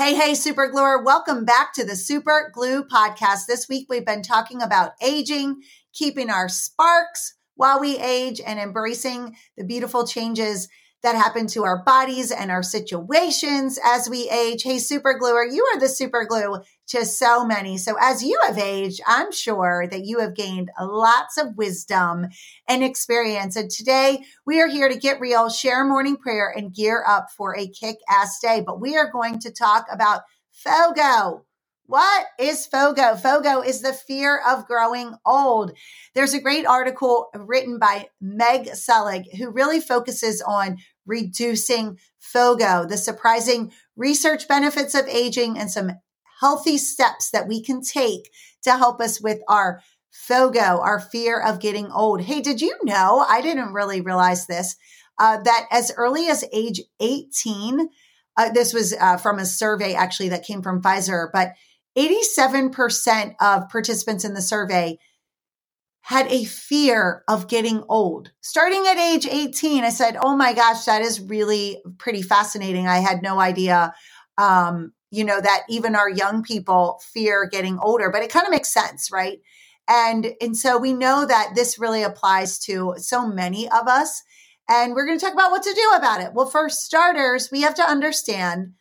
Hey, hey, Super Gluer. Welcome back to the Super Glue podcast. This week we've been talking about aging, keeping our sparks while we age, and embracing the beautiful changes that happen to our bodies and our situations as we age. Hey, super gluer, you are the super glue to so many. So as you have aged, I'm sure that you have gained lots of wisdom and experience. And today we are here to get real, share morning prayer and gear up for a kick ass day. But we are going to talk about FOGO. What is FOGO? FOGO is the fear of growing old. There's a great article written by Meg Selig who really focuses on reducing FOGO, the surprising research benefits of aging, and some healthy steps that we can take to help us with our FOGO, our fear of getting old. Hey, did you know? I didn't really realize this uh, that as early as age 18, uh, this was uh, from a survey actually that came from Pfizer, but 87% of participants in the survey had a fear of getting old. Starting at age 18, I said, Oh my gosh, that is really pretty fascinating. I had no idea, um, you know, that even our young people fear getting older, but it kind of makes sense, right? And, and so we know that this really applies to so many of us. And we're going to talk about what to do about it. Well, for starters, we have to understand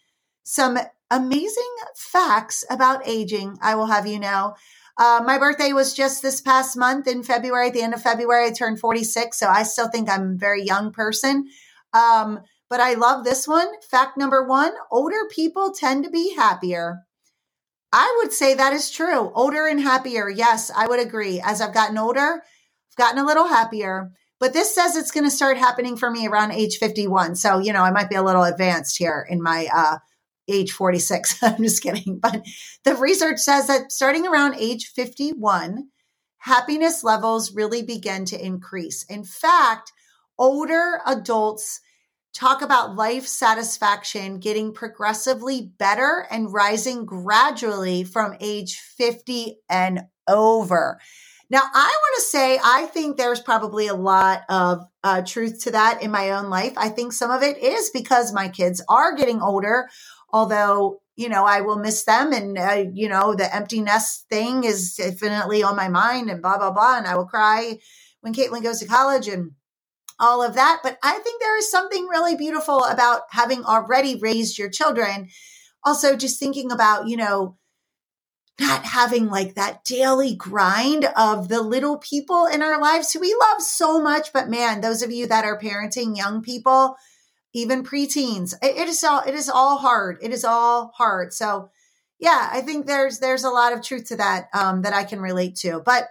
some amazing facts about aging, I will have you know. Uh, my birthday was just this past month in February. At the end of February, I turned 46. So I still think I'm a very young person. Um, but I love this one. Fact number one older people tend to be happier. I would say that is true. Older and happier. Yes, I would agree. As I've gotten older, I've gotten a little happier. But this says it's going to start happening for me around age 51. So, you know, I might be a little advanced here in my uh, age 46. I'm just kidding. But the research says that starting around age 51, happiness levels really begin to increase. In fact, older adults talk about life satisfaction getting progressively better and rising gradually from age 50 and over. Now, I want to say, I think there's probably a lot of uh, truth to that in my own life. I think some of it is because my kids are getting older although you know i will miss them and uh, you know the empty nest thing is definitely on my mind and blah blah blah and i will cry when caitlin goes to college and all of that. But i think there is something really beautiful about having already raised your children. Also just thinking about you know not having like that daily grind of the little people in our lives. Who we love so much but man those of you that are parenting young people even preteens. It, it is all it is all hard. It is all hard. So yeah, I think there's there's a lot of truth to that um, that I can relate to. But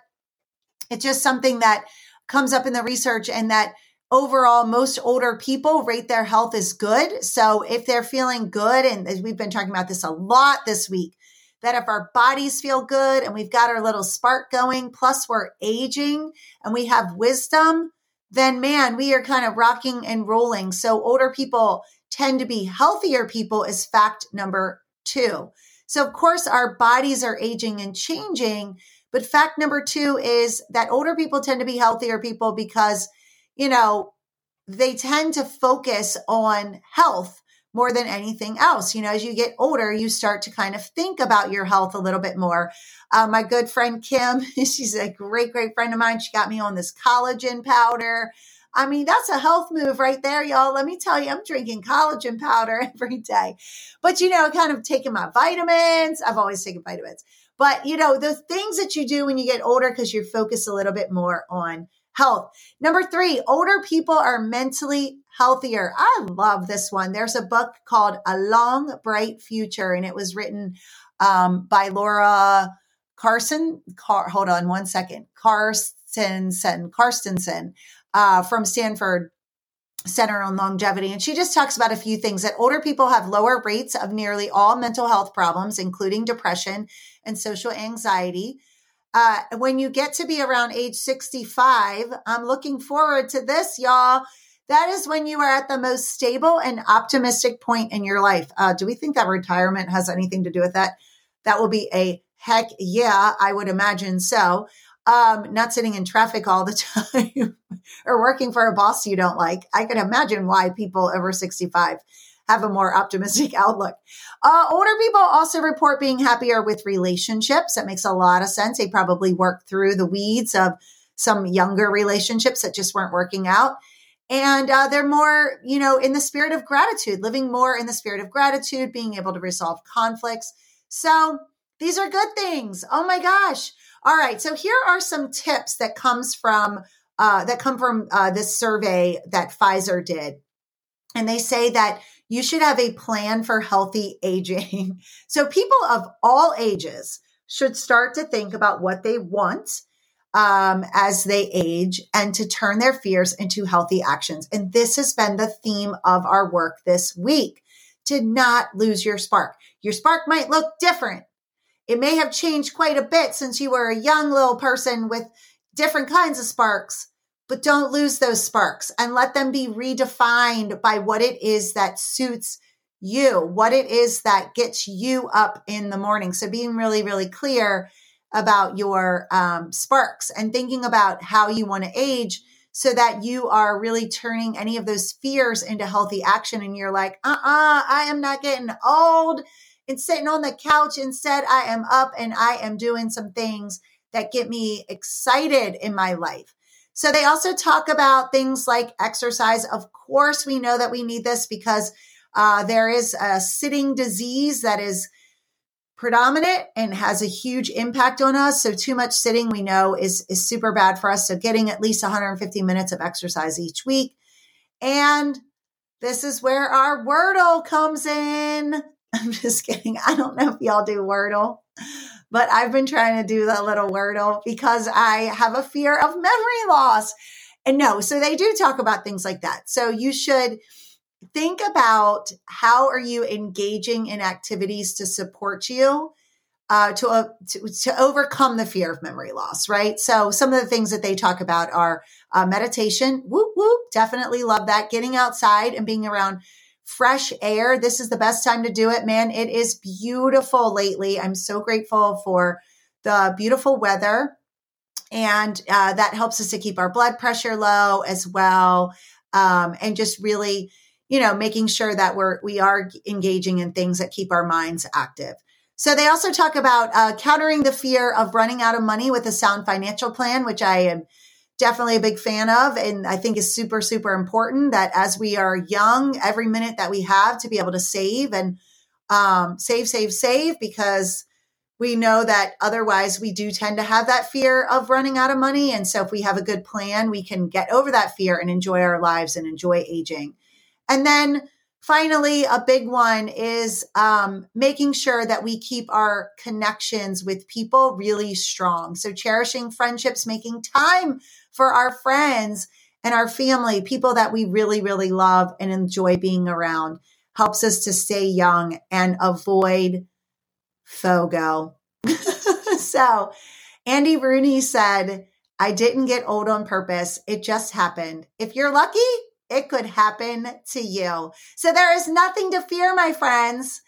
it's just something that comes up in the research and that overall most older people rate their health as good. So if they're feeling good, and we've been talking about this a lot this week, that if our bodies feel good and we've got our little spark going, plus we're aging and we have wisdom, then man, we are kind of rocking and rolling. So older people tend to be healthier people is fact number two. So of course our bodies are aging and changing, but fact number two is that older people tend to be healthier people because, you know, they tend to focus on health more than anything else. You know, as you get older, you start to kind of think about your health a little bit more. Uh, my good friend Kim, she's a great, great friend of mine. She got me on this collagen powder. I mean, that's a health move right there, y'all. Let me tell you, I'm drinking collagen powder every day. But, you know, kind of taking my vitamins. I've always taken vitamins. But, you know, the things that you do when you get older because you're focused a little bit more on health. Number three, older people are mentally healthier. I love this one. There's a book called A Long Bright Future, and it was written um, by Laura Carson. Car, hold on one second. Carstensen, Carstensen uh, from Stanford Center on Longevity. And she just talks about a few things that older people have lower rates of nearly all mental health problems, including depression and social anxiety. Uh, when you get to be around age 65, I'm looking forward to this, y'all. That is when you are at the most stable and optimistic point in your life. Uh, do we think that retirement has anything to do with that? That will be a heck yeah, I would imagine so. Um, not sitting in traffic all the time or working for a boss you don't like. I can imagine why people over 65 have a more optimistic outlook. Uh, older people also report being happier with relationships. That makes a lot of sense. They probably worked through the weeds of some younger relationships that just weren't working out. And uh, they're more, you know, in the spirit of gratitude, living more in the spirit of gratitude, being able to resolve conflicts. So these are good things. Oh my gosh. All right. So here are some tips that comes from uh, that come from uh, this survey that Pfizer did, and they say that you should have a plan for healthy aging. so people of all ages should start to think about what they want um, as they age and to turn their fears into healthy actions. And this has been the theme of our work this week to not lose your spark. Your spark might look different. It may have changed quite a bit since you were a young little person with different kinds of sparks, but don't lose those sparks and let them be redefined by what it is that suits you, what it is that gets you up in the morning. So being really, really clear about your um, sparks and thinking about how you want to age so that you are really turning any of those fears into healthy action. And you're like, uh uh-uh, uh I am not getting old and sitting on the couch. Instead, I am up and I am doing some things that get me excited in my life. So they also talk about things like exercise. Of course, we know that we need this because uh, there is a sitting disease that is predominant and has a huge impact on us. So too much sitting we know is is super bad for us. So getting at least 150 minutes of exercise each week. And this is where our Wordle comes in. I'm just kidding. I don't know if y'all do Wordle, but I've been trying to do the little Wordle because I have a fear of memory loss. And no, so they do talk about things like that. So you should think about how are you engaging in activities to support you uh, to, uh, to, to overcome the fear of memory loss, right? So some of the things that they talk about are uh, meditation. Whoop whoop, definitely love that. Getting outside and being around fresh air. This is the best time to do it, man. It is beautiful lately. I'm so grateful for the beautiful weather. And uh, that helps us to keep our blood pressure low as well. Um, and just really, you know, making sure that we're, we are engaging in things that keep our minds active. So they also talk about uh, countering the fear of running out of money with a sound financial plan, which I am definitely a big fan of and I think is super, super important that as we are young, every minute that we have to be able to save and um, save, save, save, because we know that otherwise we do tend to have that fear of running out of money. And so if we have a good plan, we can get over that fear and enjoy our lives and enjoy aging. And then finally, a big one is um, making sure that we keep our connections with people really strong. So cherishing friendships, making time for our friends and our family, people that we really, really love and enjoy being around, helps us to stay young and avoid FOGO. so, Andy Rooney said, I didn't get old on purpose. It just happened. If you're lucky, it could happen to you. So there is nothing to fear, my friends.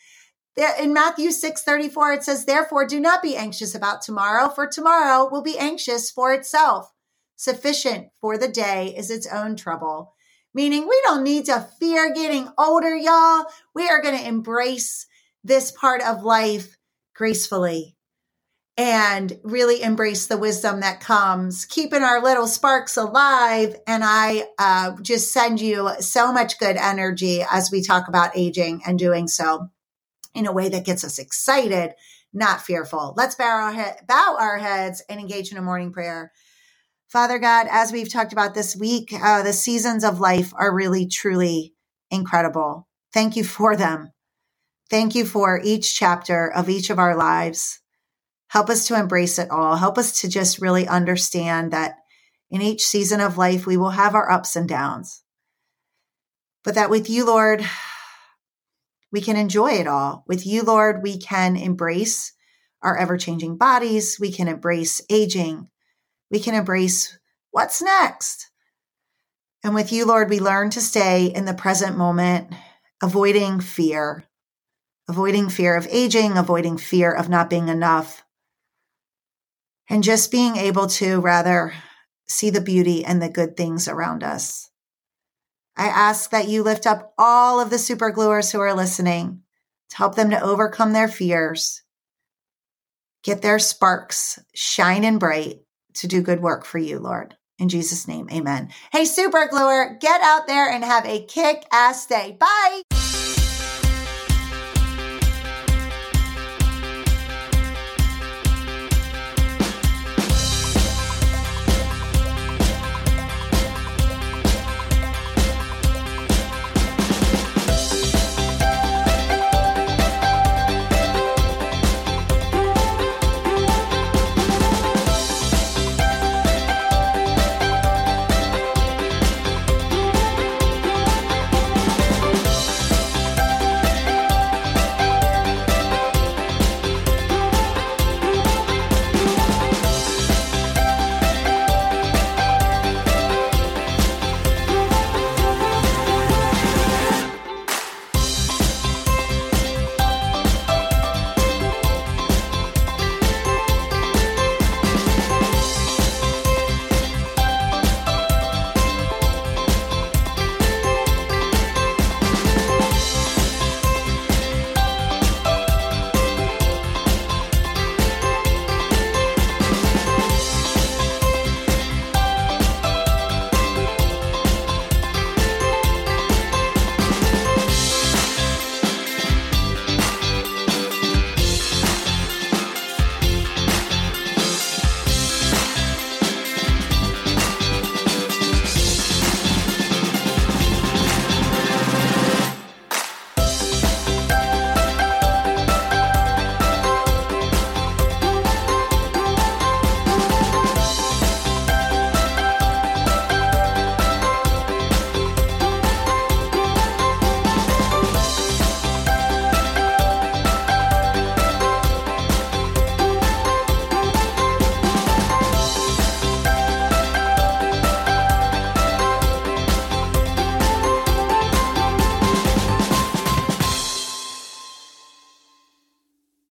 There, in Matthew 6 34, it says, Therefore, do not be anxious about tomorrow, for tomorrow will be anxious for itself. Sufficient for the day is its own trouble. Meaning, we don't need to fear getting older, y'all. We are going to embrace this part of life gracefully and really embrace the wisdom that comes, keeping our little sparks alive. And I uh, just send you so much good energy as we talk about aging and doing so in a way that gets us excited, not fearful. Let's bow our, he- bow our heads and engage in a morning prayer. Father God, as we've talked about this week, uh, the seasons of life are really, truly incredible. Thank you for them. Thank you for each chapter of each of our lives. Help us to embrace it all. Help us to just really understand that in each season of life, we will have our ups and downs. But that with you, Lord, we can enjoy it all. With you, Lord, we can embrace our ever changing bodies. We can embrace aging we can embrace what's next. And with you, Lord, we learn to stay in the present moment, avoiding fear, avoiding fear of aging, avoiding fear of not being enough, and just being able to rather see the beauty and the good things around us. I ask that you lift up all of the super gluers who are listening to help them to overcome their fears, get their sparks shining bright to do good work for you, Lord. In Jesus' name, amen. Hey, super gluer, get out there and have a kick ass day. Bye.